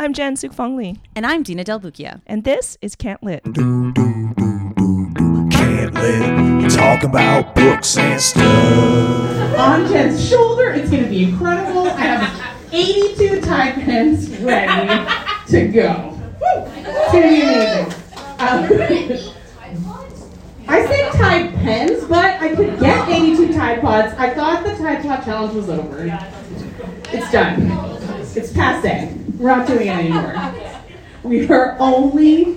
I'm Jen Sookfong Lee, And I'm Dina Del Bucchia. and this is Can't Lit. do do do do do Can't Lit talk about books and stuff on Jen's shoulder. It's going to be incredible. I have 82 Tide pens ready to go. It's going to be amazing. Um, I say Tide pens, but I could get 82 Tide Pods. I thought the Tide Pod challenge was over. It's done. It's passe. We're not doing it anymore. We are only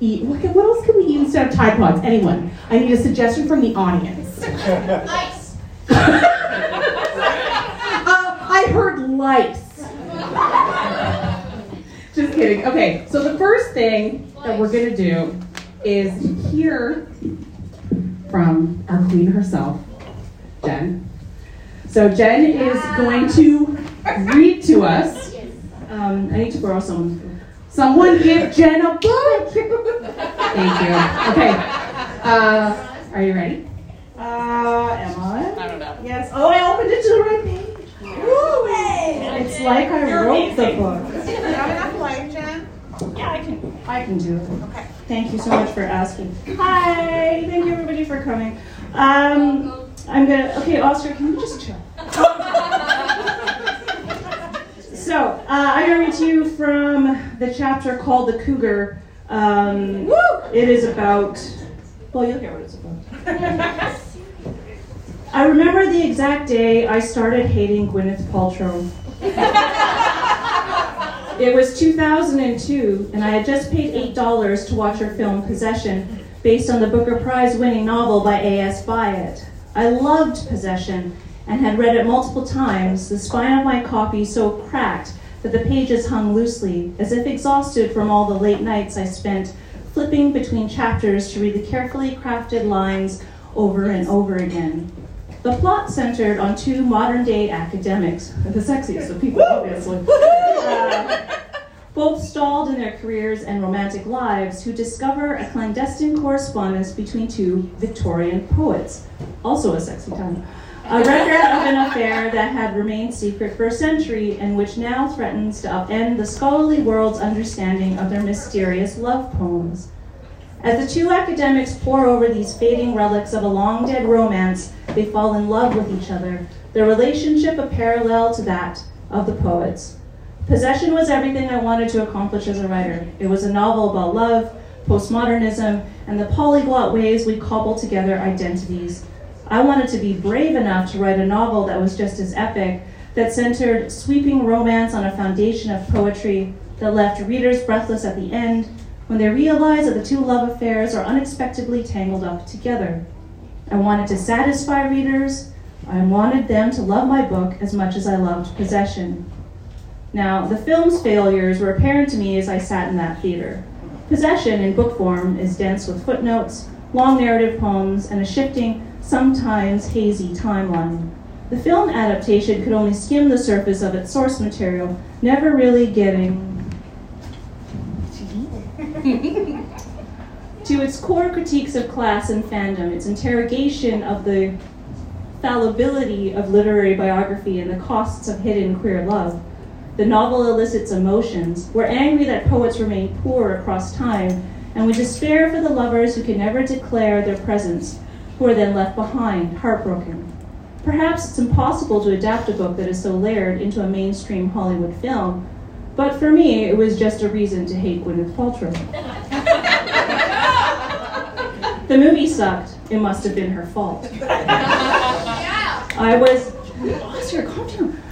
eat. What, what else can we eat instead of Tide Pods? Anyone? I need a suggestion from the audience. Ice. Uh, I heard lice. Just kidding. Okay, so the first thing that we're gonna do is hear from our queen herself, Jen. So Jen is going to read to us. Um, I need to borrow someone's book. Someone give Jen a book. Thank you. Okay. Uh, are you ready? Uh, am I? I don't know. Yes. Oh, I opened it to the right page. It's like I wrote the book. enough light, Jen? Yeah, I can. I can do it. Okay. Thank you so much for asking. Hi. Thank you everybody for coming. Um, I'm gonna. Okay, Oscar, can you just chill? so uh, I'm gonna read to you from the chapter called "The Cougar." Um, it is about. Well, you'll hear what it's about. I remember the exact day I started hating Gwyneth Paltrow. it was 2002, and I had just paid $8 to watch her film Possession, based on the Booker Prize winning novel by A.S. Byatt. I loved Possession and had read it multiple times, the spine of my copy so cracked that the pages hung loosely, as if exhausted from all the late nights I spent flipping between chapters to read the carefully crafted lines over and over again. The plot centered on two modern day academics, the sexiest of people, obviously, uh, both stalled in their careers and romantic lives, who discover a clandestine correspondence between two Victorian poets, also a sexy time. A record of an affair that had remained secret for a century and which now threatens to upend the scholarly world's understanding of their mysterious love poems. As the two academics pore over these fading relics of a long dead romance, they fall in love with each other, their relationship a parallel to that of the poets. Possession was everything I wanted to accomplish as a writer. It was a novel about love, postmodernism, and the polyglot ways we cobble together identities. I wanted to be brave enough to write a novel that was just as epic, that centered sweeping romance on a foundation of poetry, that left readers breathless at the end when they realize that the two love affairs are unexpectedly tangled up together. I wanted to satisfy readers. I wanted them to love my book as much as I loved Possession. Now, the film's failures were apparent to me as I sat in that theater. Possession, in book form, is dense with footnotes, long narrative poems, and a shifting, sometimes hazy timeline. The film adaptation could only skim the surface of its source material, never really getting to its core critiques of class and fandom, its interrogation of the fallibility of literary biography and the costs of hidden queer love. The novel elicits emotions. We're angry that poets remain poor across time, and we despair for the lovers who can never declare their presence, who are then left behind, heartbroken. Perhaps it's impossible to adapt a book that is so layered into a mainstream Hollywood film, but for me, it was just a reason to hate Gwyneth Paltrow. the movie sucked. It must have been her fault. I was. Oscar, calm down.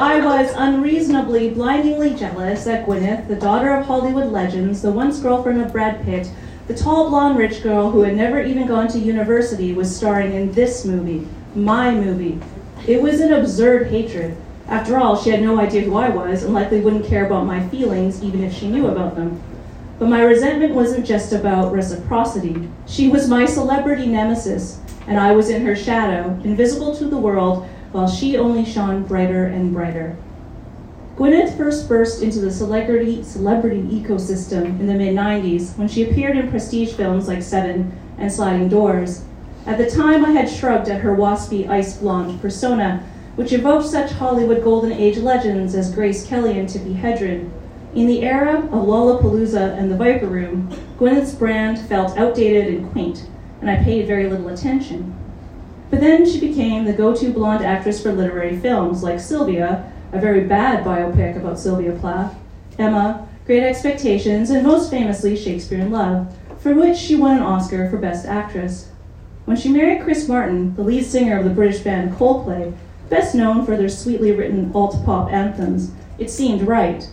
I was unreasonably, blindingly jealous that Gwyneth, the daughter of Hollywood legends, the once girlfriend of Brad Pitt, the tall blonde rich girl who had never even gone to university, was starring in this movie, my movie. It was an absurd hatred. After all, she had no idea who I was and likely wouldn't care about my feelings even if she knew about them. But my resentment wasn't just about reciprocity. She was my celebrity nemesis, and I was in her shadow, invisible to the world, while she only shone brighter and brighter. Gwyneth first burst into the celebrity, celebrity ecosystem in the mid 90s when she appeared in prestige films like Seven and Sliding Doors. At the time, I had shrugged at her waspy ice blonde persona, which evoked such Hollywood Golden Age legends as Grace Kelly and Tippi Hedren. In the era of Lollapalooza and the Viper Room, Gwyneth's brand felt outdated and quaint, and I paid very little attention. But then she became the go to blonde actress for literary films like Sylvia, a very bad biopic about Sylvia Plath, Emma, Great Expectations, and most famously Shakespeare in Love, for which she won an Oscar for Best Actress. When she married Chris Martin, the lead singer of the British band Coldplay, best known for their sweetly written alt pop anthems, it seemed right.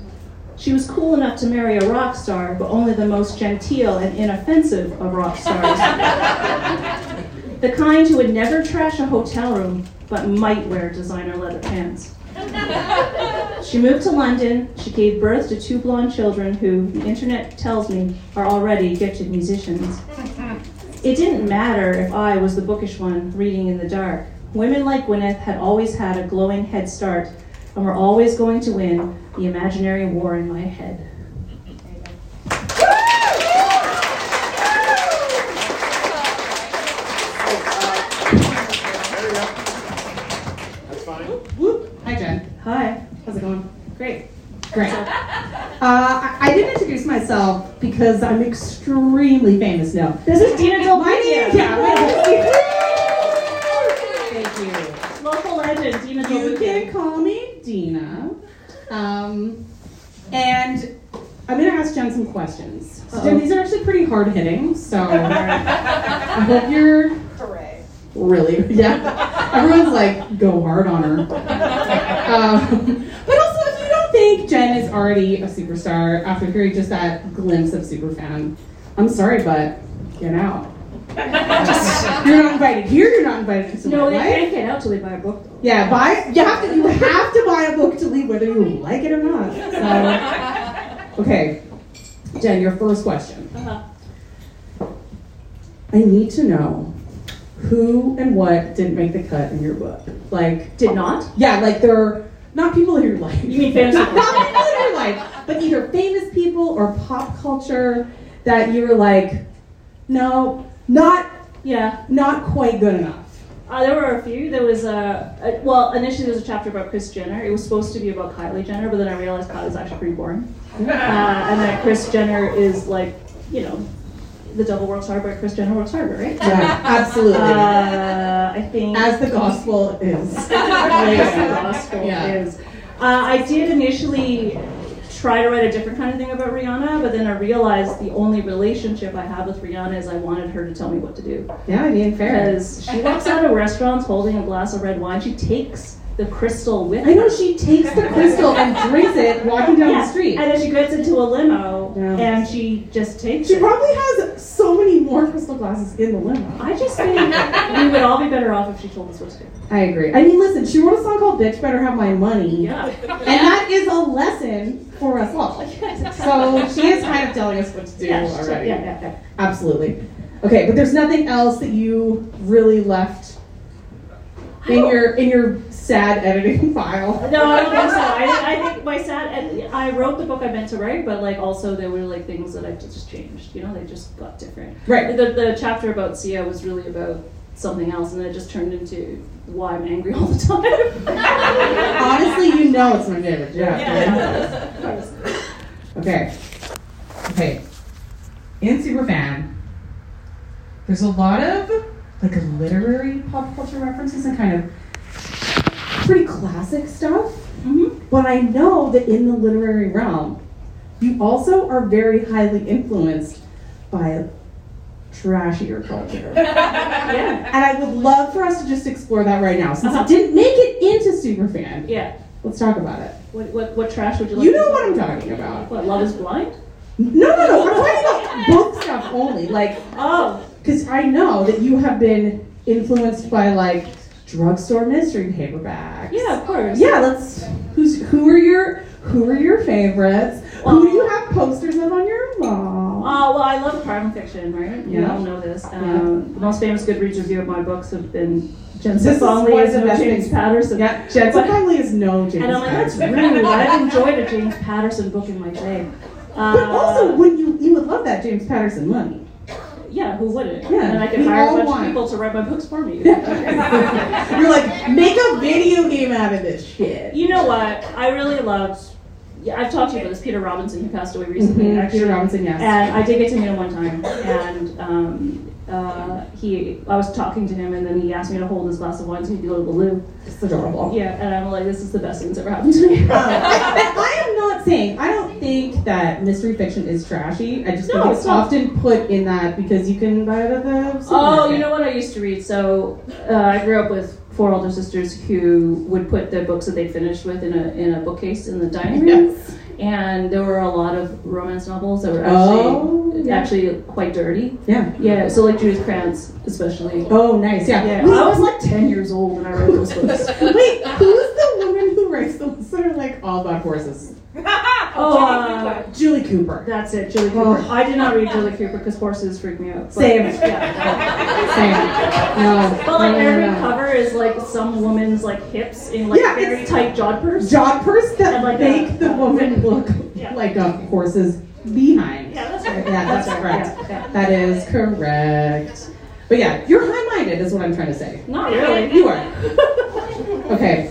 She was cool enough to marry a rock star, but only the most genteel and inoffensive of rock stars. the kind who would never trash a hotel room, but might wear designer leather pants. She moved to London. She gave birth to two blonde children who, the internet tells me, are already gifted musicians. It didn't matter if I was the bookish one reading in the dark. Women like Gwyneth had always had a glowing head start and were always going to win the imaginary war in my head. That's fine. Whoop. Hi, Jen. Hi. How's it going? Great. Great. Uh, I, I didn't introduce myself because I'm extremely famous now. This is Dina Del My name, yeah. Thank you. Local legend, Dina Del You can call me Dina. Um, and I'm going to ask Jen some questions. So Jen, these are actually pretty hard hitting, so I hope you're Hooray. really, yeah. Everyone's like, go hard on her. Um, but also, if you don't think Jen is already a superstar after hearing just that glimpse of Superfan, I'm sorry, but get out. you're not invited here. You're not invited to No, they life. can't get out till they buy a book. Though. Yeah, buy. You have to. You have to buy a book to leave, whether you like it or not. So, okay, Jen, your first question. Uh-huh. I need to know who and what didn't make the cut in your book. Like, Did not. yeah, like they're not people in your life. You mean famous people? not people in your life, but either famous people or pop culture that you were like, no, not Yeah. not quite good enough. Uh, there were a few. There was a, a well, initially there was a chapter about Kris Jenner. It was supposed to be about Kylie Jenner, but then I realized Kylie's actually pretty boring. Uh, and that Kris Jenner is like, you know, the devil works hard, but Kris Jenner works harder, right? Yeah, absolutely. Uh, I think As the gospel is. as the gospel Yeah. is. Uh, I did initially try to write a different kind of thing about Rihanna, but then I realized the only relationship I have with Rihanna is I wanted her to tell me what to do. Yeah, I mean, fair. Because she walks out of restaurants holding a glass of red wine. She takes the crystal with her. I know she takes the crystal and drinks it walking down Yeah, the street. And then she gets into a limo Yeah. and she just takes it. She it. probably has so many more crystal glasses in the limo. I just think we would all be better off if she told us what to do. I agree. I mean, listen, she wrote a song called Bitch Better Have My Money. Yeah. And that is a lesson for us all. So she is kind of telling us what to do Yeah, already. yeah, yeah, yeah. Absolutely. Okay, but there's nothing else that you really left in your in your sad editing file. No, I don't think so. I, I think my sad. I wrote the book I meant to write, but like also there were like things that I just changed. You know, they just got different. Right. The the chapter about Sia was really about something else, and then it just turned into why I'm angry all the time. Honestly, you know it's my favorite joke. Yeah. Okay. Okay. In Superfan, there's a lot of like a literary pop culture references and kind of pretty classic stuff. hmm But I know that in the literary realm, you also are very highly influenced by trashier culture. Yeah. and I would love for us to just explore that right now. Since Uh-huh. it didn't make it into Superfan, Yeah. let's talk about it. What, what, what trash would you like You know what I'm talking about. What, Love is Blind? No, no, no. I'm talking about book stuff only. Like, Oh, because I know that you have been influenced by like drugstore mystery paperbacks. yeah, of course. Yeah. Let's. Who's who are your who are your favorites? who do you have posters of on your wall? Uh, well, I love crime fiction, right? You Yeah. all know this. Um, The most famous Goodreads review of my books have been Jensen This is Fonley one of as the no James things. Patterson. yeah, Jen Sookfong Lee is no James. And I'm like, that's rude. I've enjoyed a James Patterson book in my day. Uh, But also, when you you would love that James Patterson money. Yeah, who wouldn't? Yeah, and I could hire a bunch want. of people to write my books for me. You're like, make a video game out of this shit. you know what? I really loved. Yeah, I've talked to you about this. Peter Robinson, who passed away recently, Mhm, actually. Peter Robinson, yes. And I did get to meet him one time, and um, uh, he, I was talking to him, and then he asked me to hold his glass of wine so he could go to the loo. It's adorable. Yeah, and I'm like, this is the best thing that's ever happened to me. saying I don't think that mystery fiction is trashy. I just No, think it's it's often put in that because you can buy it at the Oh, you know what I used to read? So uh, I grew up with four older sisters who would put the books that they finished with in a in a bookcase in the dining room, Yes. and there were a lot of romance novels that were actually Oh, yeah. actually quite dirty. Yeah. Yeah, so like Judith Krantz, especially. Oh, nice. Yeah. Yeah, I was like ten years old when I read those books. Wait, who's the woman who writes the ones that are like all about horses? Oh, uh, Jilly Cooper. that's it, Jilly Cooper. Oh. I did not read Jilly Cooper because horses freak me out. Same. Yeah. Same. No. But like no, every no. cover is like some woman's like hips in like Yeah, very tight jodhpurs. Jod purse that And like make a- the woman look Yeah. like a horse's behind. Yeah, that's right. Yeah, that's, right. correct. Yeah, yeah. That is correct. But yeah, you're high-minded is what I'm trying to say. Not really. You are. Okay.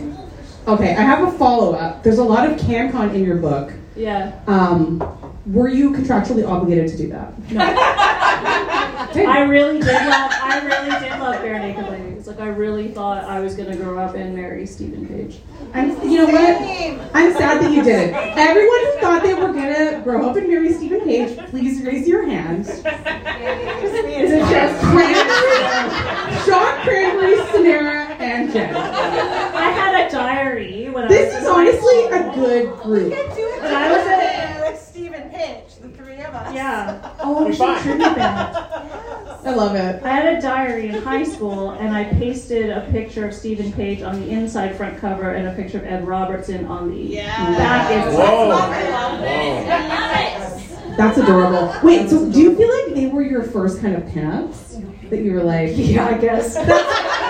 Okay, I have a follow-up. There's a lot of CanCon in your book. Yeah. Um, were you contractually obligated to do that? No. I really did love. I really did love Barenaked Ladies. Like I really thought I was gonna grow up and marry Steven Page. I'm, you know what? I'm sad that you did it. Everyone who thought they were gonna grow up and marry Steven Page, please raise your hand. Is it just Cranberry, Sean Cranberry, Samara, and Jen? I had a diary when I This was is in high honestly school. a good group. We group. could do it But I was together with Steven Page, the three of us. Yeah. Oh, We we should fine. tribute that. I love it. I had a diary in high school, and I pasted a picture of Steven Page on the inside front cover and a picture of Ed Robertson on the Yeah. back inside. Whoa. I love it. That's adorable. Wait, so do you feel like they were your first kind of pinups? That you were like, Yeah, I guess.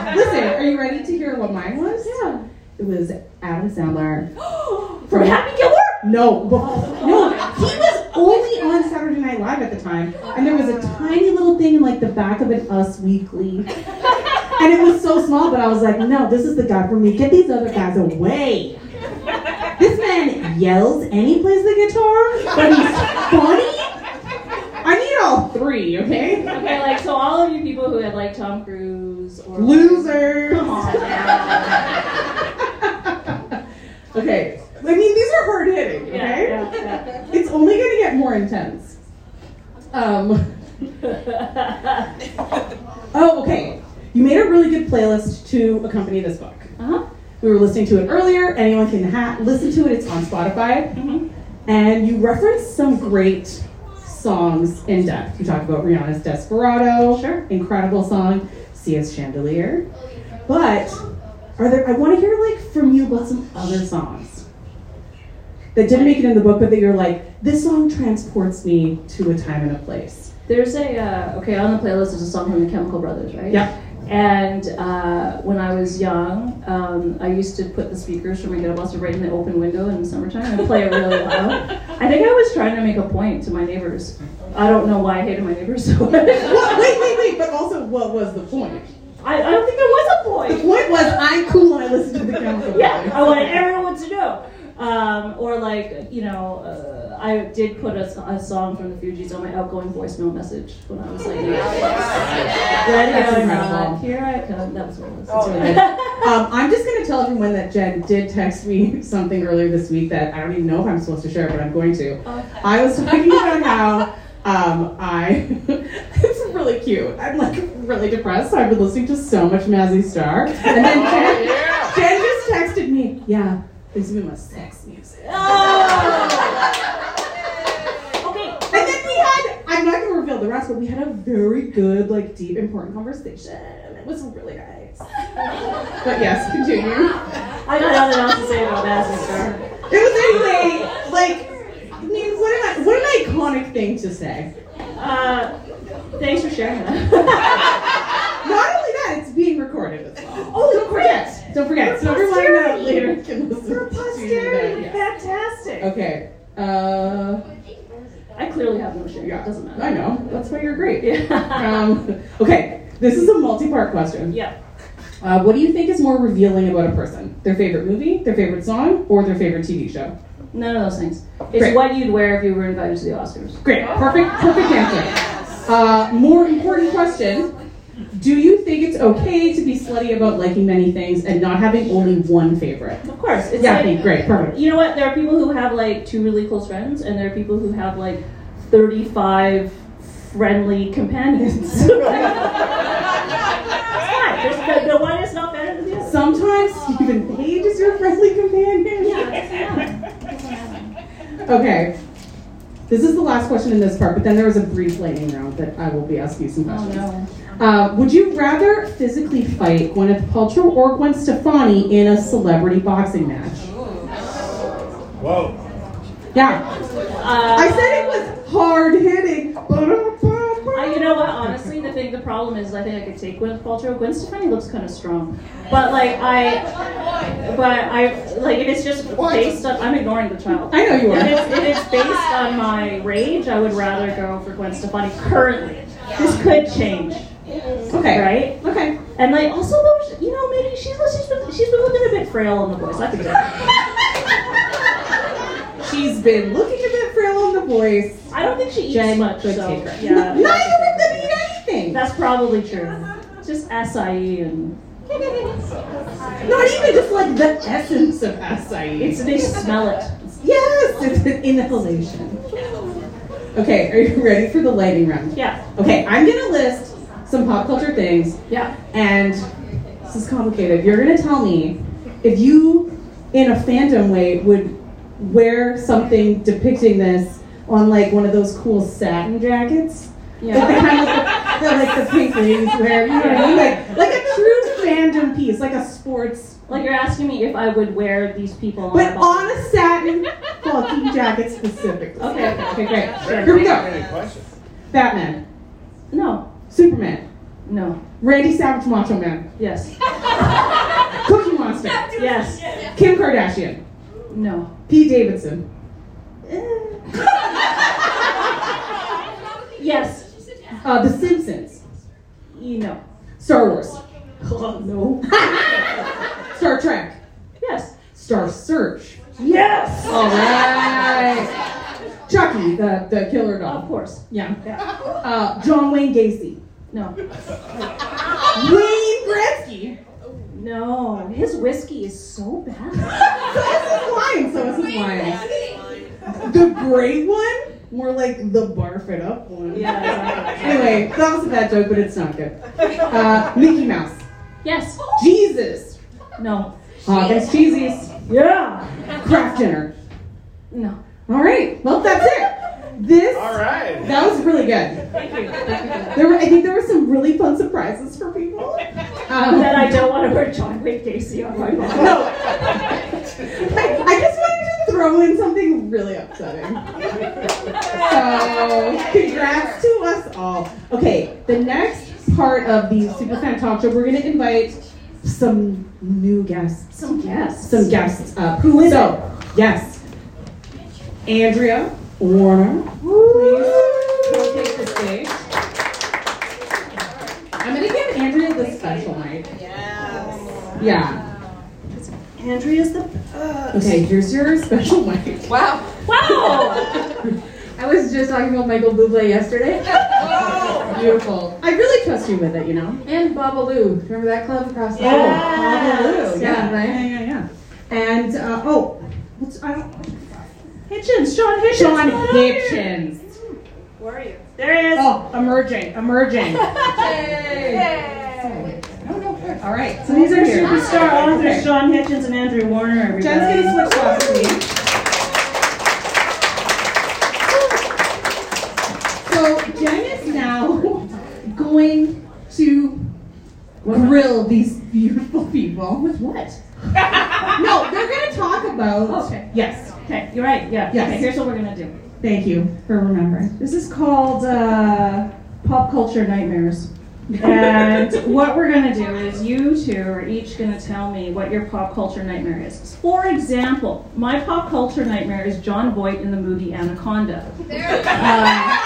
listen, are you ready to hear what mine was? yeah. It was Adam Sandler. From Happy Gilmore. No, but- oh. no, he was only on Saturday Night Live at the time, and there was a tiny little thing in like the back of an Us Weekly, and it was so small. But I was like, no, this is the guy for me. Get these other guys away. This man yells and he plays the guitar, but he's funny. All three, okay? Okay, like so, all of you people who had like Tom Cruise or Losers. Come on okay, I mean these are hard hitting, okay? yeah, yeah. It's only gonna get more intense. Um. Oh, okay. You made a really good playlist to accompany this book. uh-huh. We were listening to it earlier. Anyone can ha- listen to it. It's on Spotify. Mm-hmm. And you referenced some great songs in depth. You talk about Rihanna's Desperado. Sure. Incredible song. Sia's Chandelier. But are there? I want to hear like from you about some other songs that didn't make it in the book, but that you're like, this song transports me to a time and a place. There's a uh, okay on the playlist. There's a song from the Chemical Brothers, right? Yeah. And uh, when I was young, um, I used to put the speakers from my ghetto right in the open window in the summertime and play it really loud. I think I was trying to make a point to my neighbors. I don't know why I hated my neighbors so much. Well, wait, wait, wait. But also, what was the point? I, I don't think there was a point. The point. was, I'm cool when I listen to the Chemical Yeah. I wanted everyone to know. Um, or like, you know, uh, I did put a, a song from the Fugees on my outgoing voicemail message when I was like, Ready That's or incredible. not, here I come. That was what it was. That's really good. Um, I'm just going to tell everyone that Jen did text me something earlier this week that I don't even know if I'm supposed to share, but I'm going to. I was talking about how um, I. it's really cute. I'm like really depressed. I've been listening to so much Mazzy Star. And then Jen, Jen just texted me, yeah, there's been my sex music. Okay. And then we had, I'm not going to reveal the rest, but we had a very good, like, deep, important conversation. It was really nice. But yes, continue. I got nothing else to say about Madison Star. It was anyway, like, I mean, what an, what an iconic thing to say. Uh, thanks for sharing that. Not only that, it's being recorded as well. Oh, don't forget. Don't forget. So everyone uh, later can listen For posterity, that. Yeah. fantastic. Okay. Uh, I I clearly have no shame. Yeah, It doesn't matter. I know. That's why you're great. Yeah. Um, okay, this is a multi-part question. yeah. Uh, what do you think is more revealing about a person? Their favorite movie, their favorite song, or their favorite TV show? None of those things. It's Great. what you'd wear if you were invited to the Oscars. Great, perfect, perfect answer. Uh, more important question: Do you think it's okay to be slutty about liking many things and not having only one favorite? Of course. It's Yeah, like, great, perfect. You know what? There are people who have like two really close friends, and there are people who have like 35 friendly companions. it's fine. There's, the, the one is not better than the other. Sometimes Steven Page is your friendly companion. Yeah, that's. Okay. This is the last question in this part, but then there was a brief lightning round that I will be asking you some Oh questions. no. Uh, would you rather physically fight Gwyneth Paltrow or Gwen Stefani in a celebrity boxing match? Whoa. Yeah. Uh, I said it was hard hitting. I, you know what? Honestly, the thing, the problem is, I think I could take Gwyneth Paltrow. Gwen Stefani looks kind of strong, but like I, but I like if it's just based on. I'm ignoring the child. I know you If are. it's, if it's based on my rage, I would rather go for Gwen Stefani currently. This could change, Okay. right? Okay. And like also though, you know, maybe she's she's been she's been looking a bit frail on the voice. I think. She's been looking a bit frail the voice. I don't think she eats much, could so take her. yeah. Neither of them eat anything. That's probably true. Uh-huh. Just acai and Not even just like the essence of acai. it's they smell it. yes, it's an inhalation. Okay, are you ready for the lightning round? Yeah, Okay, I'm gonna list some pop culture things, yeah. and this is complicated. You're gonna tell me if you, in a fandom way, would wear something depicting this on like one of those cool satin jackets. Like the Yeah. kind of like the, the, like the pink ladies wear, you know what I mean? Like like a true fandom piece, like a sports, Like you're asking me if I would wear these people on but my on a satin fucking jacket specifically. Okay, okay. Okay, great. Sure. Here we go. Any questions? Batman, No. Superman, No. Randy Savage, Macho Man, Yes. Cookie Monster, Yes. Kim Kardashian, No. Pete Davidson, Yes. uh, The Simpsons, You know. Star Wars, No. Star Trek, Yes. Star Search. Yes. All right. Chucky, the, the killer doll. Of course. Yeah. Yeah. Uh, John Wayne Gacy. No. Wayne Gretzky. No. His whiskey is so bad. So is his wine. So is his wine. The great one? More like the barf it up one. Yeah. Anyway, that was a bad joke, but it's not good. Uh, Mickey Mouse. Yes. Jesus. No. that's Cheesies. Yeah. Kraft Dinner. No. All right. Well, that's it. This. All right. That was really good. Thank you. There were, I think there were some really fun surprises for people. Um, That I don't want to wear John Wayne Gacy on my body. No. I, I just wanted to throw in something really upsetting. So, congrats to us all. Okay, the next part of the Superfan Talk Show, we're going to invite some new guests. Some guests. Some guests up. Who is so, yes. Andrea Warner, please come take the stage. I'm going to give Andrea the special mic. Yes. Yeah. Andrea's the. Okay, here's your special mic. Wow. Wow. I was just talking about Michael Bublé yesterday. oh. Beautiful. I really trust you with it, you know. And Babalu. Remember that club across the Oh, street? Babalu. Yeah, Yeah, right? yeah, yeah, yeah. And uh, oh, what's I don't. Hitchins. Shawn Hitchins. Shawn come on out here. Hitchins. Where are you? There he is. Oh, emerging, emerging. Yay. All right. So these are superstar authors, Okay. Shawn Hitchins and Andrea Warner. Everybody. Jen's gonna switch spots with me. So Jen is now going to grill these beautiful people. With what? No, they're gonna talk about. Okay. Yes. Okay, you're right. Yeah. Yes. Okay, here's what we're gonna do. Thank you for remembering. This is called uh, Pop Culture Nightmares. And what we're gonna do is you two are each gonna tell me what your pop culture nightmare is. For example, my pop culture nightmare is Jon Voight in the movie Anaconda. Um,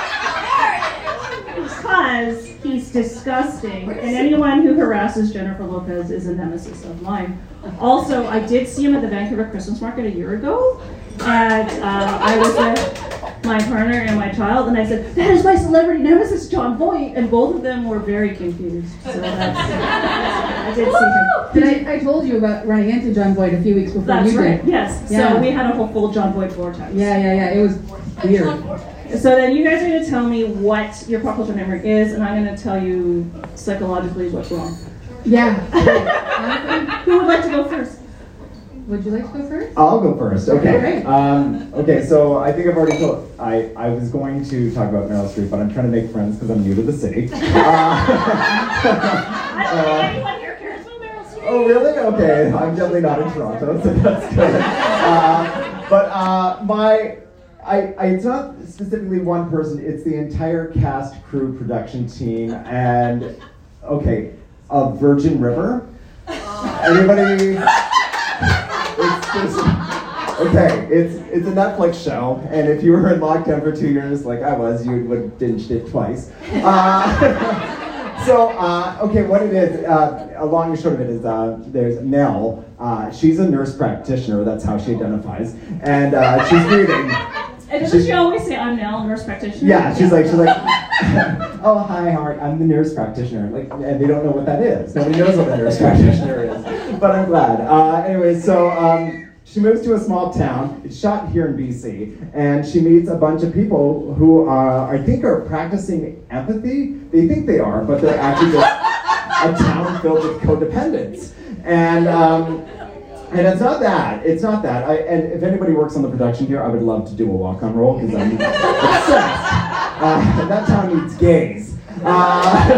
because he's disgusting, and anyone who harasses Jennifer Lopez is a nemesis of mine. Also, I did see him at the Vancouver Christmas Market a year ago, and uh, I was with my partner and my child, and I said, "That is my celebrity nemesis, Jon Voight," and both of them were very confused. So that's I did see him. Did I, I told you about running into Jon Voight a few weeks before That's you right. did. Yes. Yeah. So we had a whole full Jon Voight vortex. Yeah, yeah, yeah. It was weird. So then you guys are going to tell me what your pop culture memory is, and I'm going to tell you psychologically what's wrong. Yeah. Who would like to go first? Would you like to go first? I'll go first. Okay. Um, okay. So I think I've already told. I, I was going to talk about Meryl Streep, but I'm trying to make friends because I'm new to the city. Uh, I don't think anyone here cares about Meryl Streep. oh really? Okay. I'm definitely not in Toronto, so that's good. Uh, but uh, my. I, I, it's not specifically one person, it's the entire cast, crew, production team, and okay, uh, Virgin River. Anybody? It's just okay. It's it's a Netflix show, and if you were in lockdown for two years, like I was, you would have binged it twice. Uh, so uh, okay, what it is, uh, a long and short of it is, uh, there's Mel. Uh, she's a nurse practitioner. That's how she identifies, and uh, she's reading. And doesn't she always say, I'm Nell, nurse practitioner? Yeah, she's like, she's like, oh hi, how are? I'm the nurse practitioner. Like, and they don't know what that is. Nobody knows what a nurse practitioner is. But I'm glad. Uh, anyway, so um, she moves to a small town. It's shot here in BC, and she meets a bunch of people who are, I think, are practicing empathy. They think they are, but they're actually just a town filled with codependents. And um, and it's not that. It's not that. I, and if anybody works on the production here, I would love to do a walk-on role because I'm obsessed. Uh, that town needs gays. Uh,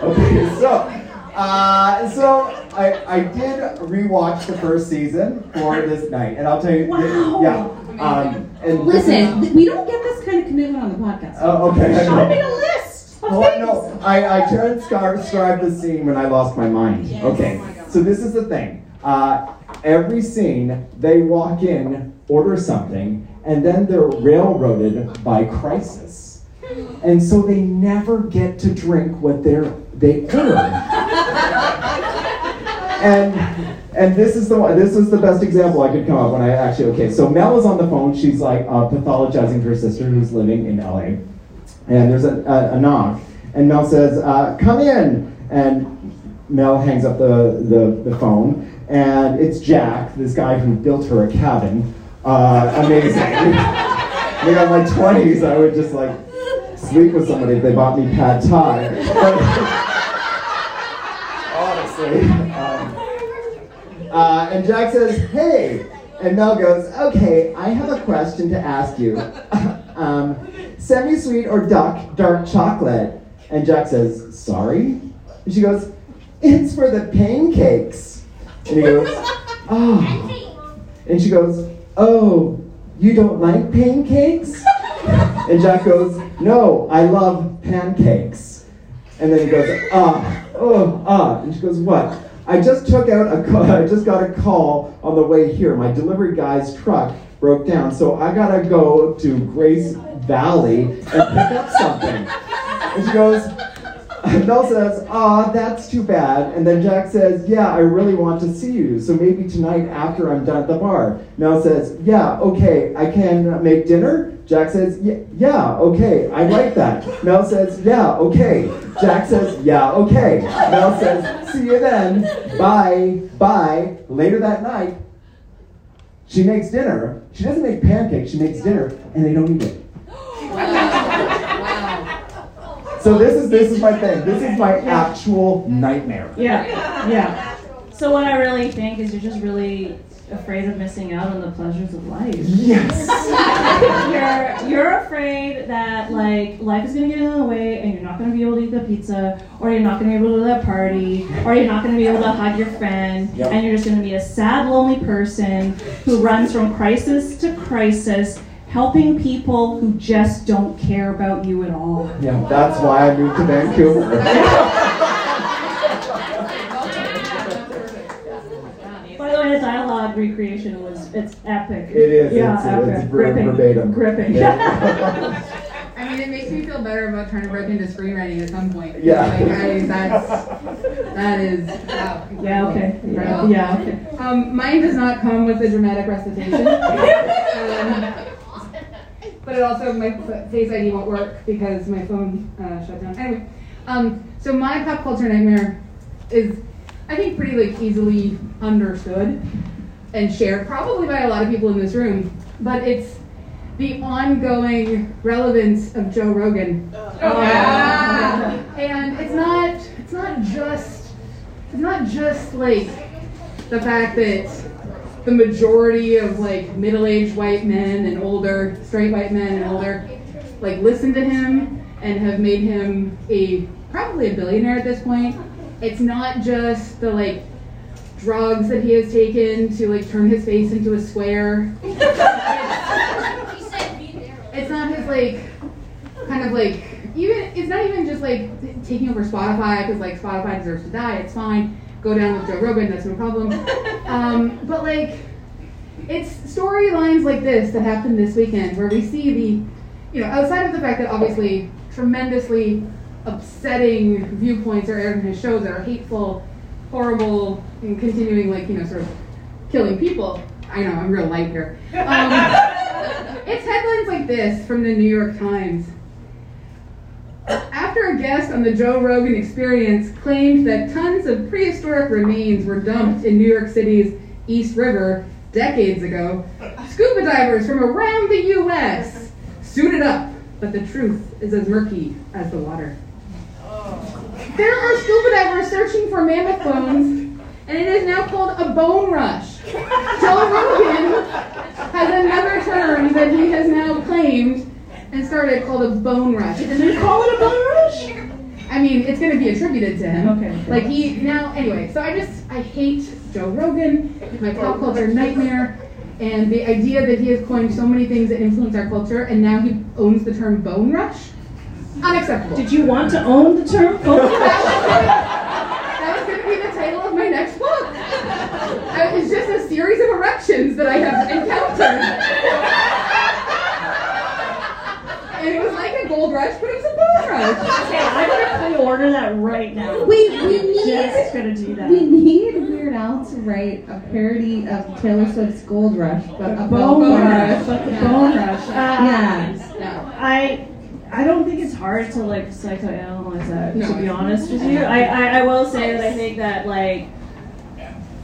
okay, so uh, so I, I did rewatch the first season for this night, and I'll tell you, Wow. yeah. Um, and this is- Listen, we don't get this kind of commitment on the podcast. Oh, okay. I know. I a list of Oh, things. no, I, I transcribed the scene when I lost my mind. Okay, so this is the thing. Uh, every scene, they walk in, order something, and then they're railroaded by crisis. And so they never get to drink what they're, they order. and and this is the this is the best example I could come up when I actually okay. So Mel is on the phone. She's like uh, pathologizing her sister who's living in LA, and there's a, a, a knock, and Mel says, uh, "Come in," and Mel hangs up the, the, the phone, and it's Jack, this guy who built her a cabin. Uh, amazing. Maybe in my 20s, I would just like sleep with somebody if they bought me pad thai. Honestly. Uh, and Jack says, hey. And Mel goes, okay, I have a question to ask you. um, semi-sweet or dark, dark chocolate? And Jack says, sorry? And she goes, it's for the pancakes. And he goes, oh. And she goes, oh, you don't like pancakes? And Jack goes, no, I love pancakes. And then he goes, ah, oh, ah. And she goes, what? I just took out a call, I just got a call on the way here. My delivery guy's truck broke down, so I gotta go to Grace Valley and pick up something. And she goes, Mel says, ah, that's too bad. And then Jack says, yeah, I really want to see you. So maybe tonight after I'm done at the bar. Mel says, yeah, okay, I can make dinner? Jack says, "Yeah, yeah, okay, I like that. Mel says, yeah, okay. Jack says, yeah, okay. Mel says, see you then. Bye, bye. Later that night, she makes dinner. She doesn't make pancakes, she makes dinner, and they don't eat it. Wow. So this is this is my thing. This is my actual nightmare. Yeah, yeah. So what I really think is you're just really afraid of missing out on the pleasures of life. Yes. you're you're afraid that like life is gonna get in the way and you're not gonna be able to eat the pizza or you're not gonna be able to go to that party or you're not gonna be able to hug your friend Yep. and you're just gonna be a sad lonely person who runs from crisis to crisis helping people who just don't care about you at all. Yeah, that's why I moved to Vancouver. recreation was it's epic. It is, Yeah, it's- epic. it's gripping. verbatim. Gripping. Yeah. I mean, it makes me feel better about trying to break into screenwriting at some point. Yeah. Like, I, that's, that is, wow. Yeah, okay. Yeah, yeah, okay. Um, mine does not come with a dramatic recitation. um, but it also, my f- face ID won't work because my phone uh, shut down. Anyway, um, so my pop culture nightmare is, I think, pretty like easily understood and shared probably by a lot of people in this room. But it's the ongoing relevance of Joe Rogan. Oh. Um, yeah. And it's not it's not just it's not just like the fact that the majority of like middle-aged white men and older straight white men and older like listen to him and have made him a probably a billionaire at this point. It's not just the like drugs that he has taken to like turn his face into a square. It's not his like kind of like even it's not even just like taking over Spotify because like Spotify deserves to die. It's fine. Go down with Joe Rogan. That's no problem. Um, but like it's storylines like this that happened this weekend where we see the you know outside of the fact that obviously tremendously upsetting viewpoints are aired in his shows that are hateful, horrible, and continuing like you know sort of killing people. I know I'm real light here. Um, it's headlines like this from the New York Times. After a guest on the Joe Rogan Experience claimed that tons of prehistoric remains were dumped in New York City's East River decades ago, scuba divers from around the U.S. suited up, but the truth is as murky as the water. There are scuba divers searching for mammoth bones, and it is now called a bone rush. Joe Rogan has another term that he has now claimed and started called a bone rush. Did they call it a bone rush? I mean, it's going to be attributed to him. Okay. Like he now, anyway. So I just I hate Joe Rogan, my pop culture nightmare, and the idea that he has coined so many things that influence our culture, and now he owns the term bone rush. Unacceptable. Did you want to own the term rush? That was going to be the title of my next book. Uh, It's just a series of erections that I have encountered. And it was like a gold rush, but it was a bone rush. Okay, I'm gonna pre-order that right now. We we need Just gonna do that. we need Weird Al to write a parody of Taylor Swift's Gold Rush, but a bone, bone rush. rush. But the Yeah. bone rush. Uh, Yeah. No. I I don't think it's hard to like psychoanalyze that. No, to be honest with you, I, I I will say that I think that like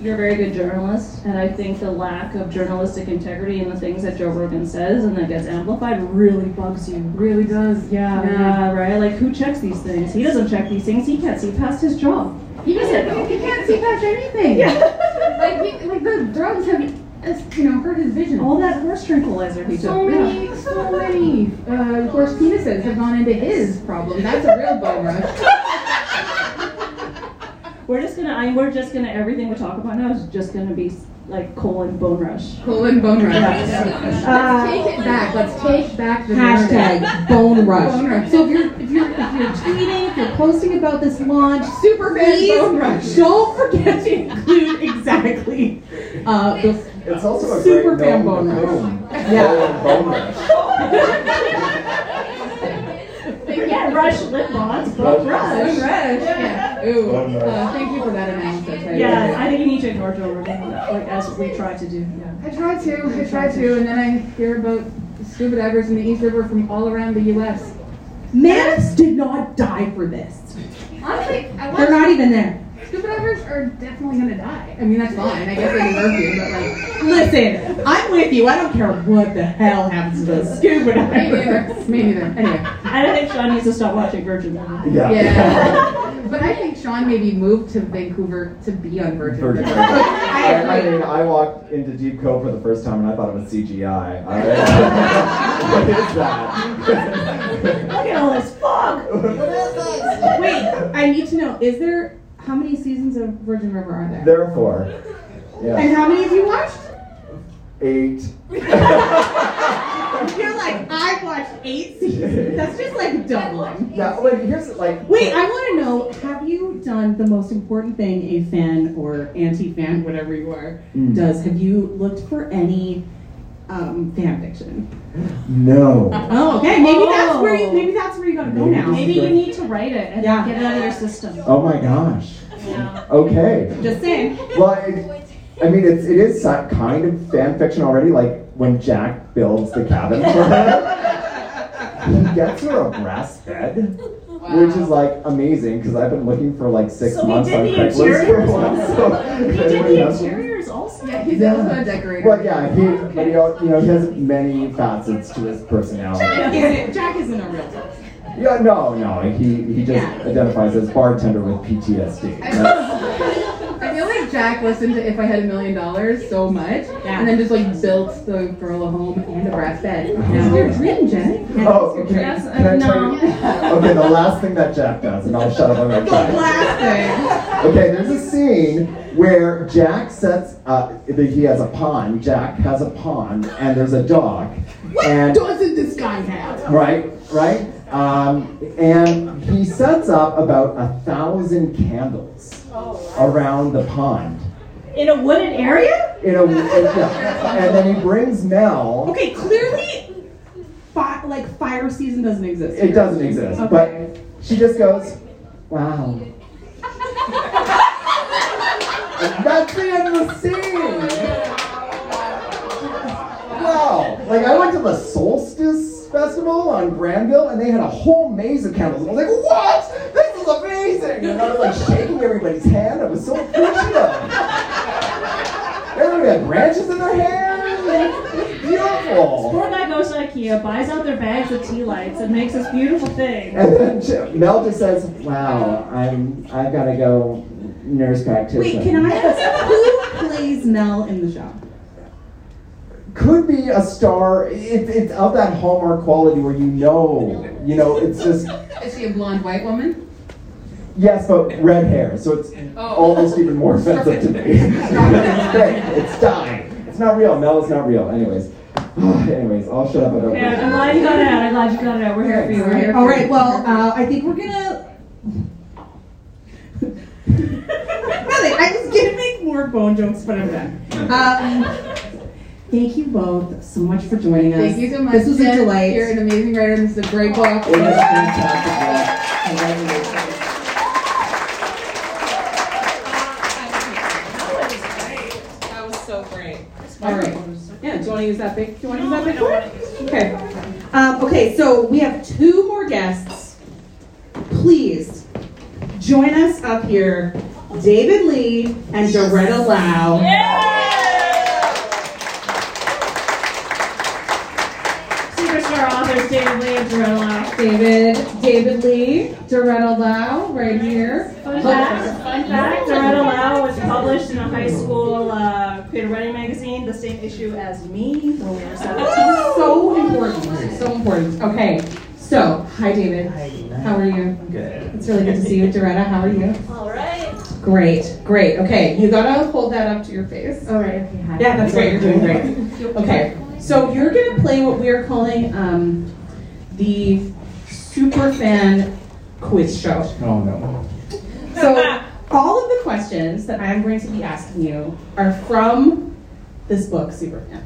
you're a very good journalist, and I think the lack of journalistic integrity in the things that Joe Rogan says and that gets amplified really bugs you. Really does. Yeah, Yeah. yeah, right. Like who checks these things? He doesn't check these things. He can't see past his job. He doesn't. He can't see past anything. Yeah. Like, he, like the drugs have, uh, you know, hurt his vision. All that horse tranquilizer he so took. many, so many uh, horse penises have gone into his problem. That's a real bone rush. We're just gonna. I, we're just gonna. Everything we talk about now is just gonna be like colon bone rush. Colon bone rush. Uh, Let's take it back. Let's take back the. Hashtag Bone Rush. Bone rush. So if you're if you're if you're tweeting, if you're posting about this launch, Super fan please bone rush. don't forget to include exactly uh, the It's also a Super great fan bone rush. boom. Yeah. Bone rush. yeah, rush lip balms, Rush. bone Bone rush. rush. Yeah. Ooh. Bone rush. Uh, thank you for that analysis. I Yeah, I think you need to ignore Joe Rogan, like as we try to do. Yeah. I try to, I try to, and then I hear about scuba divers in the East River from all around the U.S. Mammoths did not die for this. Honestly, I They're not even there. Scuba divers are definitely gonna die. I mean, that's fine. I guess they deserve to, but like, Listen, I'm with you. I don't care what the hell happens to those scuba me divers. neither. Me neither. Anyway. And I think Shawn needs to stop watching Virgin Women. Yeah. Yeah. but I think Shawn maybe moved to Vancouver to be on Virgin. Virgin River. River. I I, I mean, I walked into Deep Cove for the first time and I thought it was CGI. I- what is that? Look at all this fog. Wait, I need to know: is there how many seasons of Virgin River are there? Therefore, And yeah, And how many have you watched? eight. You're like, I've watched eight seasons. That's just like doubling. Yeah, like here's like. Wait, I want to know: Have you done the most important thing a fan or anti-fan, whatever you are, Mm. does? Have you looked for any um, fan fiction? No. Oh, okay. Maybe that's where you. Oh. Maybe that's where you gotta go Maybe. now. Maybe you need to write it and Yeah. get it out of your system. Oh my gosh. Yeah. Okay. Just saying. Well, it, I mean, it's it is si- kind of fan fiction already. Like when Jack builds the cabin for her, he gets her a brass bed, which is like amazing because I've been looking for like six So months did on the Craigslist for interiors one. So He did the has- interiors also. Yeah, he's Yeah. also a decorator. Well, yeah, he, but he, al- you know, he has many facets to his personality. Isn't- Jack isn't a real person. Yeah, no, no, he he just Yeah. identifies as bartender with PTSD. That's- I feel like Jack listened to If I Had a Million Dollars so much, Yeah. and then just like built the girl a home and a brass bed. That's your dream, Jen. Oh, can, Yes, can I uh, tell no. you? Okay, the last thing that Jack does, and I'll shut up on that Jack. Last thing. Okay, there's a scene where Jack sets, uh, he has a pond, Jack has a pond, and there's a dog. And, Doesn't this guy have? right, right? Um, and he sets up about a thousand candles around the pond. In a wooded area? In a, in- yeah. And then he brings Mel. Okay, clearly, fi- like fire season doesn't exist. It doesn't exist, Okay. but she just goes, wow. That's the end of the scene. Wow. Like I went to the Solstice Festival on Granville and they had a whole maze of candles. And I was like, what? This is amazing. And I was like shaking everybody's hand. I was so appreciative. Everybody had branches in their hair. It's beautiful. Poor guy goes to IKEA, buys out their bags of tea lights, and makes this beautiful thing. And then Mel just says, "Wow, I'm I've got to go nurse practitioner." Wait, can I ask who plays Mel in the show? Could be a star. It, it's of that hallmark quality where you know, you know, it's just Is she a blonde white woman? yes, but red hair, so it's Oh. almost even more offensive to me. it's fake. It's dye. It's not real. Mel is not real. Anyways, anyways, I'll shut up about Okay, I'm glad you got it out. I'm glad you got it out. We're here for you. We're here for All you. right, well, uh, I think we're gonna. Nothing. I was gonna make more bone jokes, but I'm done. Um, thank you both so much for joining us. Thank you so much. This was Jen. a delight. You're an amazing writer. This is a great book. It was fantastic. Congratulations. That was so great. All right. Yeah. Do you want to use that big? Do you want to use that big one? Okay. Um, okay. So we have two more guests. Please join us up here, David Ly and Doretta Lau. Superstar authors David Ly and Doretta Lau. David, David Ly, Doretta Lau, right here. Fun fact, fun fact, Doretta Lau was published in a high school uh, creative writing magazine, the same issue as me when we were 17. So important. So important. Okay. So, hi David. Hi. How are you? Good. It's really good to see you. Doretta, how are you? All right. Great, great. Okay, you gotta hold that up to your face. All right. Okay. Yeah, that's great. You're doing great. Okay, so you're gonna play what we are calling um, the super fan quiz show. Oh no. So all of the questions that I'm going to be asking you are from this book, Superfan.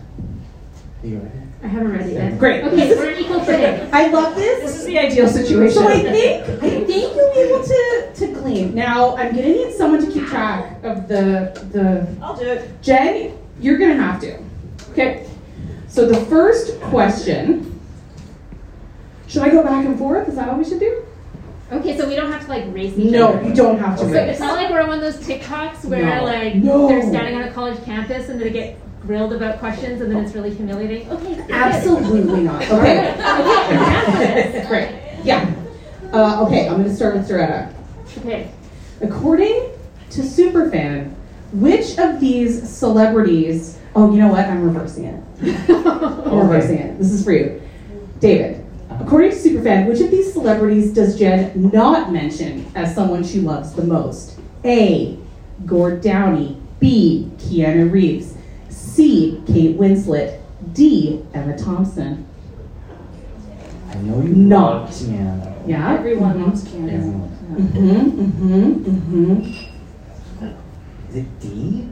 You ready? I haven't read it yet. Great. Okay, we're an equal footing. I love This this. is the ideal situation. So I think I think you'll be able to to glean. Now I'm gonna need someone to keep track of the the I'll do it. Jen, you're gonna have to. Okay. So the first question. Should I go back and forth? Is that what we should do? Okay, so we don't have to like race each No, other. No, you don't have to So race. it's not like we're on one of those TikToks where No. like No. they're standing on a college campus and they get grilled about questions and then it's really humiliating. Okay. Absolutely not. Okay. Great. Yeah. Uh, okay, I'm going to start with Doretta. Okay. According to Superfan, which of these celebrities? Oh, you know what? I'm reversing it. I'm reversing it. This is for you, David. According to Superfan, which of these celebrities does Jen not mention as someone she loves the most? A. Gord Downie. B. Keanu Reeves. C. Kate Winslet. D. Emma Thompson. I know you Not. love piano. Yeah. Everyone Mhm. loves Candace. Everyone. Mm-hmm. Mm-hmm. Mm-hmm. Is it D?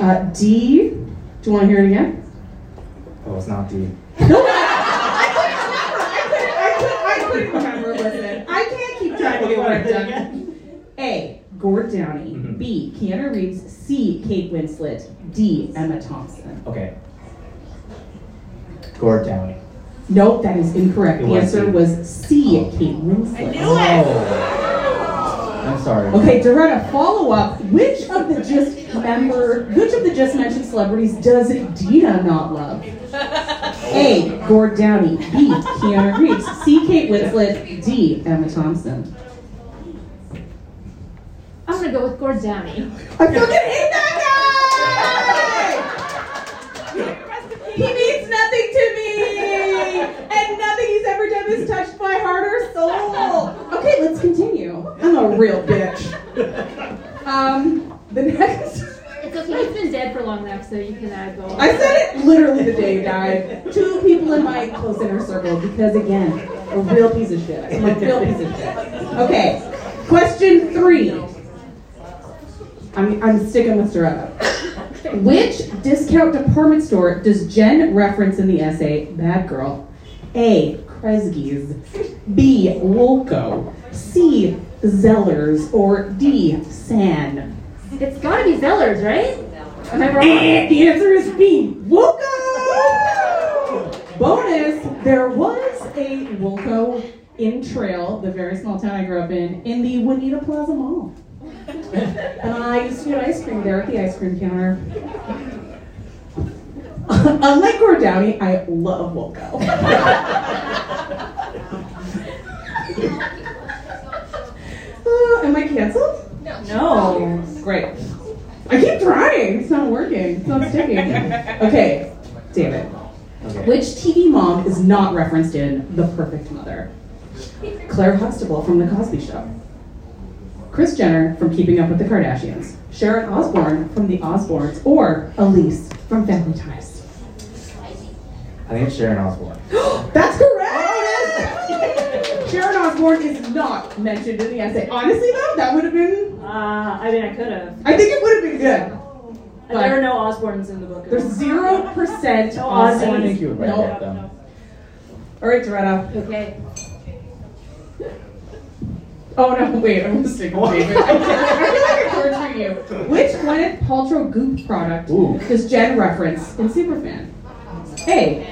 Uh, D. Do you want to hear it again? Oh, it's not D. I couldn't remember. Listen, I can't keep track of what I've done. A. Gord Downie. Mhm. B. Keanu Reeves. C. Kate Winslet. D. Emma Thompson. Okay. Gord Downie. Nope, that is incorrect. It The answer C. was C. Kate Winslet. I knew Oh. I'm sorry. Okay, Doretta, follow up. Which of the just member, which of the just mentioned celebrities does Dina not love? A. Gord Downie. B. Keanu Reeves. C. Kate Winslet. D. Emma Thompson. I'm gonna go with Gord Downie. I fucking hate that guy! He means nothing to me! And nothing he's ever done has touched my heart or soul! Okay, let's continue. I'm a real bitch. Um, the next. It's okay, he's been dead for long enough, so you can uh, go. I said it literally the day he died. Two people in my close inner circle because, again, a real piece of shit. I'm a real piece of shit. Okay, question three. I'm, I'm sticking with Doretta. Which discount department store does Jen reference in the essay Bad Girl? A. Kresge's. B. Woolco. C. Zellers. Or D. San. It's gotta be Zellers, right? Am I wrong? And the answer is B. Woolco! Bonus, there was a Woolco in Trail, the very small town I grew up in, in the Waneta Plaza Mall. And I used to get ice cream there at the ice cream counter. Unlike Gord Downie, I love Woolco. Uh, am I canceled? No. Great. I keep trying. It's not working. It's not sticking. Okay, David. Okay. Which TV mom is not referenced in The Perfect Mother? Claire Huxtable from The Cosby Show. Kris Jenner from Keeping Up with the Kardashians. Sharon Osbourne from The Osbournes. Or Elyse from Family Ties. I think it's Sharon Osbourne. That's correct! Sharon Osbourne is not mentioned in the essay. Honestly, though, that would have been. Uh, I mean, I could have. I think it would have been good. And there are no Osbournes in the book. There's zero percent No Ozzy. Ozzy. I think you would write Nope. that down. All right, Doretta. Okay. Oh no, wait, I'm gonna stick with David. I feel like I torture you. Which Gwyneth Paltrow goop product Ooh. does Jen reference in Superfan? A.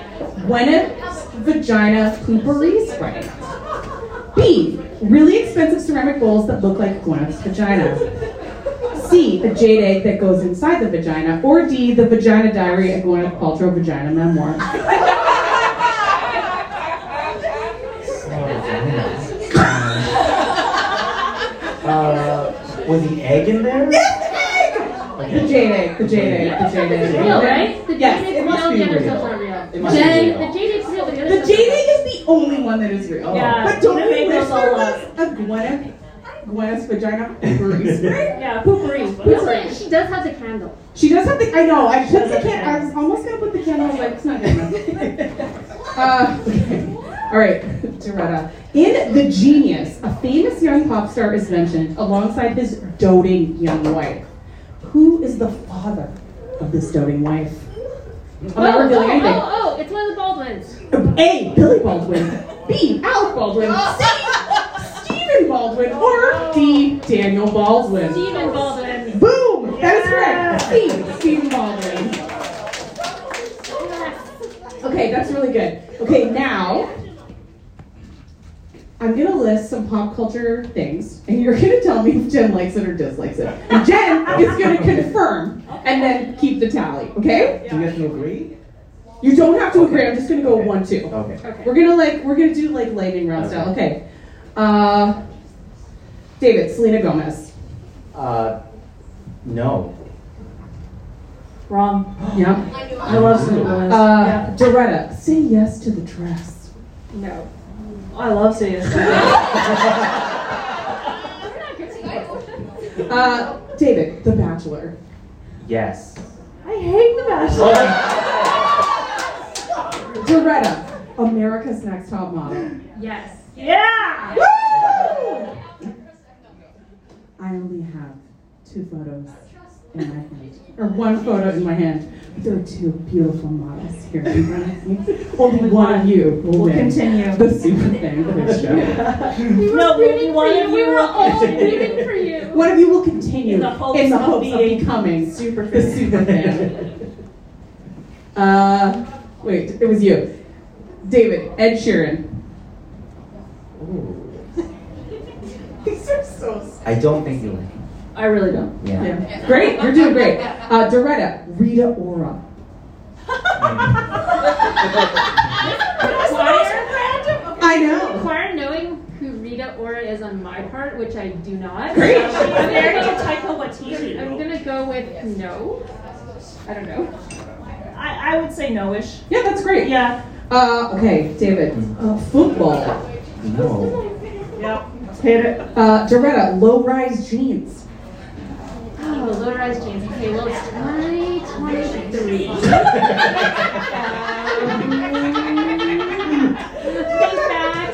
Gwyneth's vagina poopery spray. B. Really expensive ceramic bowls that look like Gwyneth's vagina. C. The jade egg that goes inside the vagina. Or D. The vagina diary, a Gwyneth Paltrow vagina memoir. Was the egg in there? The jade egg, the jade egg, the jade egg. It's real, right? The Yes, jade it must real, be the real. real. It must be real. The jade egg's real, but the other The stuff's jade egg is the only one that is real. Yeah, But don't they you make wish there was a Gwyneth, Gwyneth's vagina poopery spray? Yeah, poopery. real. Poopery. She does have the candle. She does have the. I know. I put the have the can. I was almost gonna put the candle. I was like, it's not good enough. uh, okay. All right, Doretta. In The Genius, a famous young pop star is mentioned alongside his doting young wife. Who is the father of this doting wife? I'm Oh, not oh, revealing anything. oh, oh, it's one of the Baldwins. A. Billy Baldwin. B. Alec Baldwin. C. Stephen Baldwin. Or D. Daniel Baldwin. Stephen Baldwin. Boom! That is correct. C. Stephen Baldwin. Okay, that's really good. Okay, now I'm gonna list some pop culture things, and you're gonna tell me if Jen likes it or dislikes it. And Jen is gonna confirm and then keep the tally. Okay? Do you have to agree? You don't have to agree. I'm just gonna go one, two. Okay. We're gonna like we're gonna do like lightning round style. Okay. Uh, David, Selena Gomez. Uh, no. Wrong. Yeah. I love Selena Gomez. Uh, Doretta, say yes to the dress. no. I love Selena Uh, David, The Bachelor. Yes. I hate The Bachelor. Doretta, America's Next Top Model. Yes. Yeah! I only have two photos in my hand, or one photo in my hand. But there are two beautiful models here in front of me. Only one of you will We'll win continue. the super fan quiz show. No, rooting one for you. of We you were will all continue. rooting for you. One of you will continue In the hopes in the of hopes of being becoming super the super fan. uh, wait, it was you, David Ed Sheeran. These are so. I don't think you like him. I really don't. Yeah. Yeah. Great, you're doing great. Uh, Doretta, Rita Ora. I know. Require knowing who Rita Ora is on my part, which I do not. Great. So I'm Married to Taika Waititi. I'm gonna go with no. I don't know. I, I would say no-ish. Yeah, that's great. Yeah. Uh, okay, David. Uh, football. No. Yep. Hit it. Uh, Doretta, low-rise jeans. Oh, low rise jeans. Okay, well it's 2023. um.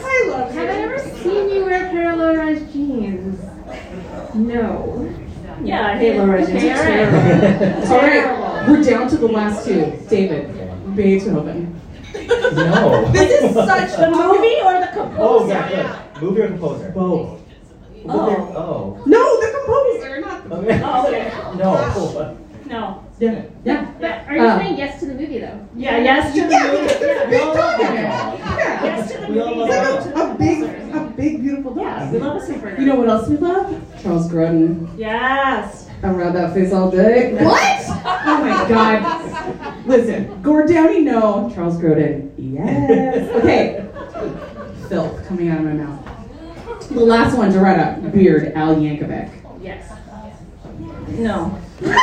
I love Have I ever seen you wear a pair of low rise jeans? No. Yeah, I hate low-rise jeans. Okay, It's terrible. All right, we're down to the last two. David, Beethoven. No. This is such The movie or the composer? Oh, yeah, good. Movie or composer? Both. Oh. Oh. No, the composer, not the. Okay. Oh, okay. No. No. Yeah. Yeah. But are you Uh, saying yes to the movie though? Yeah, yes to the Yeah, movie. because it's Beethoven. Yeah. Yes to the We movie. love no that. to the A big, a big, beautiful dog. Yeah, we love a symphony. You know what else we love? Charles Grodin. Yes. I rub that face all day. What? Oh my god. Listen, Gord Downie, no. Charles Grodin, yes. Okay. Filth coming out of my mouth. The last one, Doretta, Weird, Al Yankovic. Yes. No. Sorry,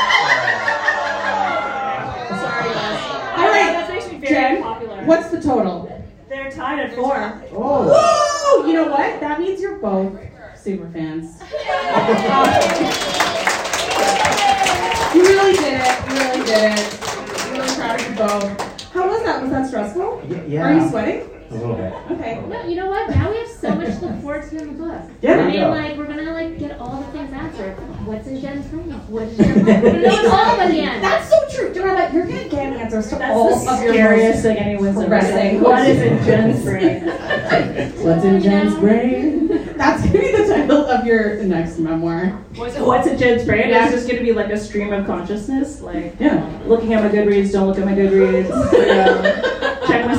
Les. All right, That makes me very Jen, popular. what's the total? They're tied at four. Oh. Woo! You know what? That means you're both super fans. You really did it. You really did it. I'm really proud of you both. How was that? Was that stressful? Y- yeah. Are you sweating? A little bit. Okay. No, you know what? Now we have so much to look forward to in the book. Yeah. I mean, Yeah. like we're gonna like get all the things answered. What's in Jen's brain? What's Jen's brain? We're gonna know all by the end. That's so true. Doretta, you're gonna get answers to all the of your scariest most thing anyone's ever pressing said. What is in Jen's brain? What's in Jen's brain? That's gonna be the title of your next memoir. What's, what's in Jen's brain? Yeah. It's just going to be like a stream of consciousness. Like, Yeah. looking at my Goodreads, don't look at my Goodreads. check my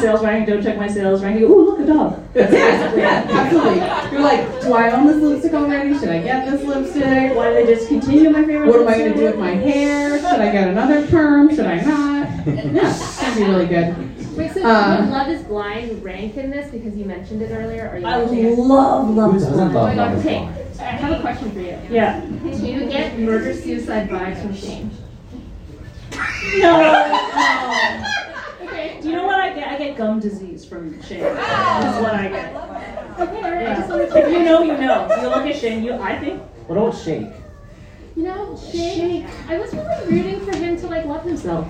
sales ranking, don't check my sales ranking. Ooh, look, a dog. Yeah, yeah, absolutely. You're like, do I own this lipstick already? Should I get this lipstick? Why do they just continue my favorite What am I gonna do with my hair? Should I get another perm? Should I not? Yeah, it's gonna be really good. Wait, so Uh, would Love is Blind rank in this because you mentioned it earlier? Or you I love Love is Blind. love Oh my god, Love is okay. Blind? I have a question for you. Yeah. Do you get murder suicide vibes from Shane? No. no. Okay. Do you know what I get? I get gum disease from Shane. That's what I get. Okay, alright. I just Yeah. wanted to If you know, you know. You look at Shane, you, I think. What about shake? You know, Shane. I was really rooting for him to like love himself.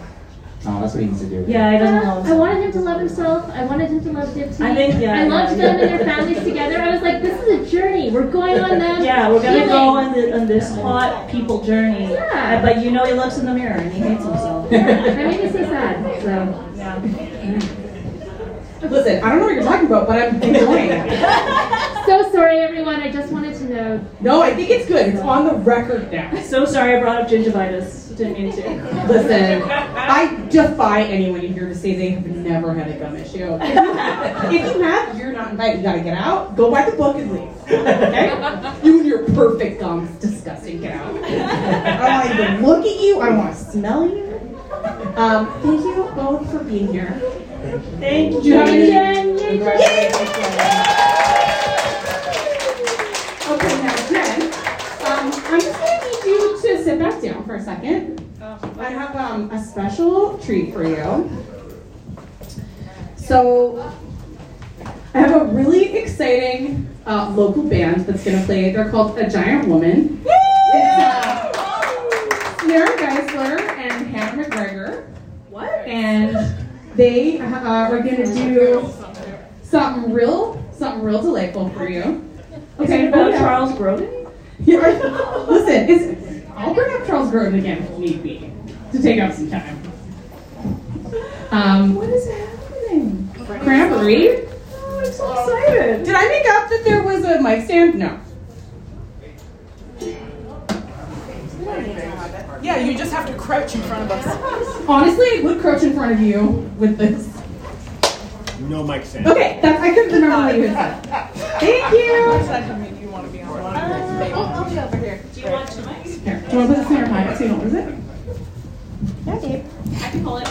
Oh, that's what he needs to do. Yeah, he doesn't Uh, love I wanted him to love himself. I wanted him to love Deepti. I think, yeah, I loved yeah, them and their families together. I was like, this is a journey. We're going on them. Yeah, we're gonna go on, the, on this hot people journey. Yeah. But you know he looks in the mirror and he hates himself. Yeah, that made me so sad. So. Yeah. Listen, I don't know what you're talking about, but I'm enjoying it. So sorry, everyone. I just wanted to know. No, I think it's good. It's on the record now. So sorry I brought up gingivitis. Didn't mean to. Listen, I defy anyone in here to say they have never had a gum issue. If you have, if you have you're not invited. You gotta get out, go buy the book, and leave. Okay? You and your perfect gums, disgusting. Get out. I don't want to even look at you. I don't want to smell you. Um, thank you both for being here. Thank Do you have any? Jen, yay, Okay, now Jen, um, I'm just gonna need you to sit back down for a second. I have um, a special treat for you. So, I have a really exciting uh, local band that's gonna play. They're called A Giant Woman. It's uh, Cynara Geissler and Hannah McGregor. What? And they uh, are gonna do something real, something real delightful for you. Is it about oh. Charles Grodin? Yeah, listen, it's, I'll bring up Charles Grodin again if need be to take up some time. Um, What is happening? Cranberry. Oh, I'm so excited. Did I make up that there was a mic stand? No. Yeah, you just have to crouch in front of us. Honestly, I would crouch in front of you with this. No mic stand. Okay, that I couldn't remember what you had said. Thank you. That you want to be on one. Uh, I'll be over here. Do you want two mics? Here, do you want to put this in your pocket so you don't lose it? Yeah, Gabe. I can pull it.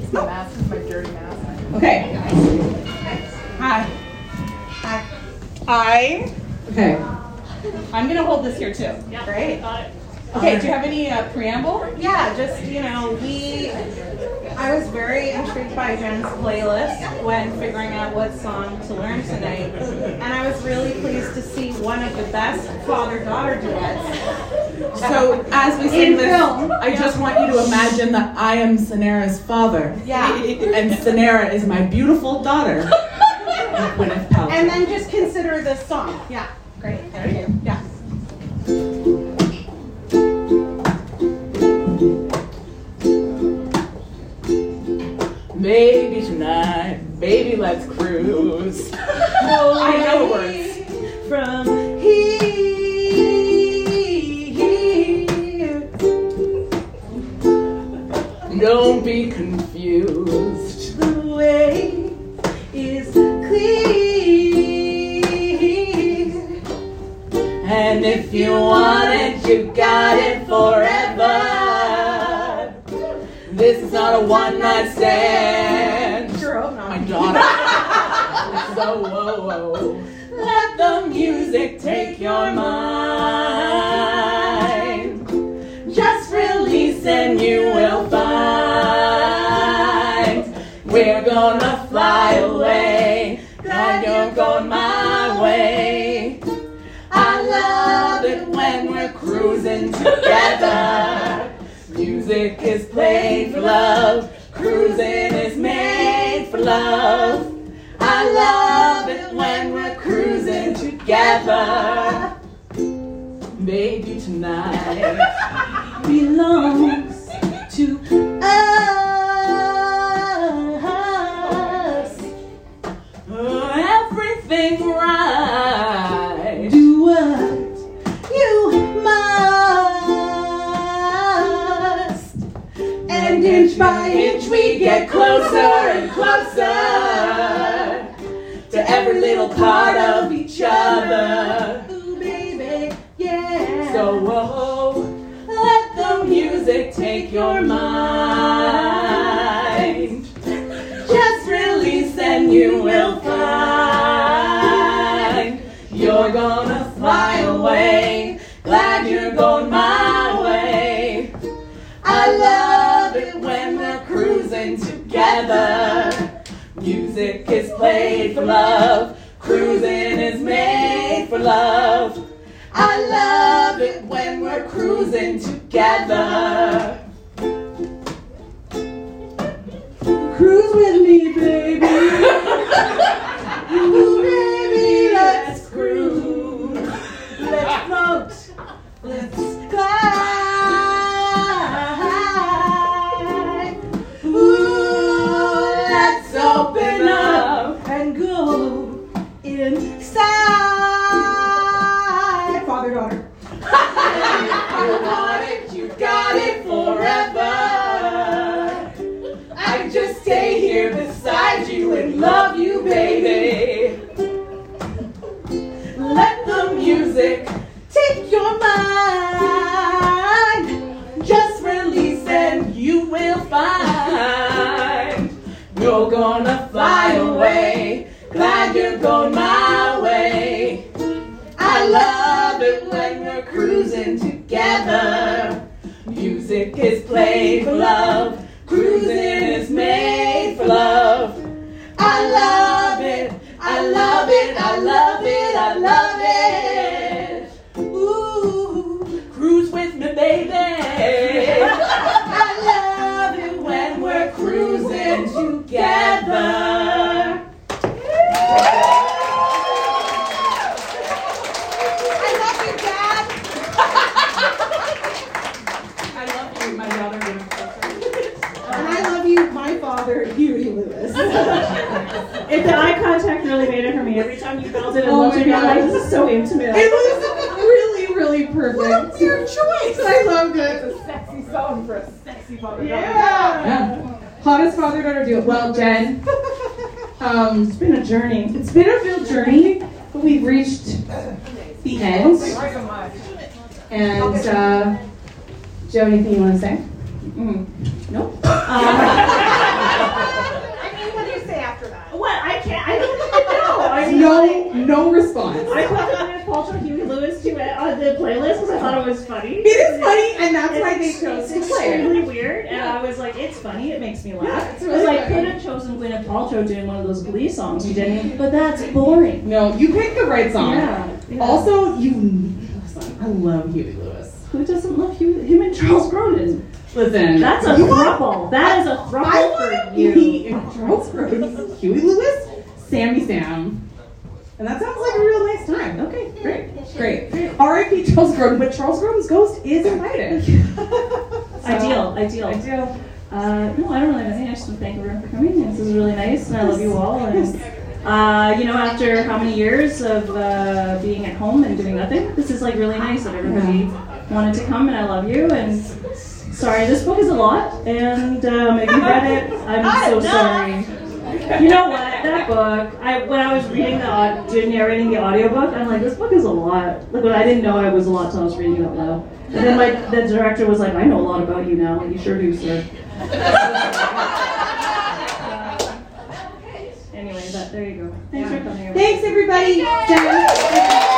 It's my mask. It's my dirty mask. Okay. Hi. Hi. Hi. Okay. I'm gonna hold this here too. Yeah. Great. Got it. Okay, do you have any uh, preamble? Yeah, just, you know, we, I was very intrigued by Jen's playlist when figuring out what song to learn tonight. And I was really pleased to see one of the best father-daughter duets. So as we sing In this, film. I just want you to imagine that I am Cynara's father. Yeah. And Cynara is my beautiful daughter. Gwyneth Paltrow. And then just consider this song. Yeah, great, thank you, yeah. Baby tonight, baby let's cruise. I know the words. From here. Don't be confused. The way is clear. And if you want it, you got it forever. Is not a one night stand. Sure hope not. My daughter. so whoa, whoa. Let the music take your mind. Just release and you will find we're gonna fly away. Glad you're going my way. I love it when we're cruising together. Music is played for love. Cruising is made for love. I love it when we're cruising together. Maybe tonight Is for love. If the eye contact really made it for me. Every time you felt it and Oh looked my at me, I'm like, this is so intimate. It was really, really perfect. What a weird choice. I loved it. It's a sexy song for a sexy father. Yeah. Hottest father daughter duo. Well, Jen, um, It's been a journey. it's been a real journey, but we've reached the end. Thank you so much. And uh, Joe, anything you want to say? Mm. Nope. I mean, what do you say after that? What? I can't. I don't even know. I mean, No, no response. I put the Gwyneth Paltrow Huey Lewis duet on the playlist because I thought it was funny. It is funny, and that's why they It's- chose it's to play it. extremely weird, and I was like, it's funny. It makes me laugh. Yeah, it's really I funny. could have chosen Gwyneth Paltrow doing one of those Glee songs you didn't, but that's boring. No, you picked the right song. Yeah. yeah. Also, you listen. I love Huey Lewis. who doesn't love Huey? Him and Charles Grodin. Listen, That's a throuple. That is a I throuple for you. me and Charles Grodin, Huey Lewis, Sammy Sam, and that sounds like a real nice time. Okay, great, great. R.I.P. Charles Grodin, but Charles Grodin's ghost is invited. Ideal, ideal. Ideal. Uh, no, I don't really have anything. I just want to thank everyone for coming. This is really nice, and I love you all. And uh, you know, after how many years of uh, being at home and doing nothing, this is like really nice that everybody wanted to come, and I love you. And sorry, this book is a lot, and um, if you read it, I'm so sorry. You know what? That book, I when I was reading the narrating the audiobook, I'm like, this book is a lot. Like, but I didn't know it was a lot until I was reading it out loud. And then like the director was like, I know a lot about you now. You sure do, sir. anyway, but there you go. Thanks for coming. everyone. Thanks, everybody.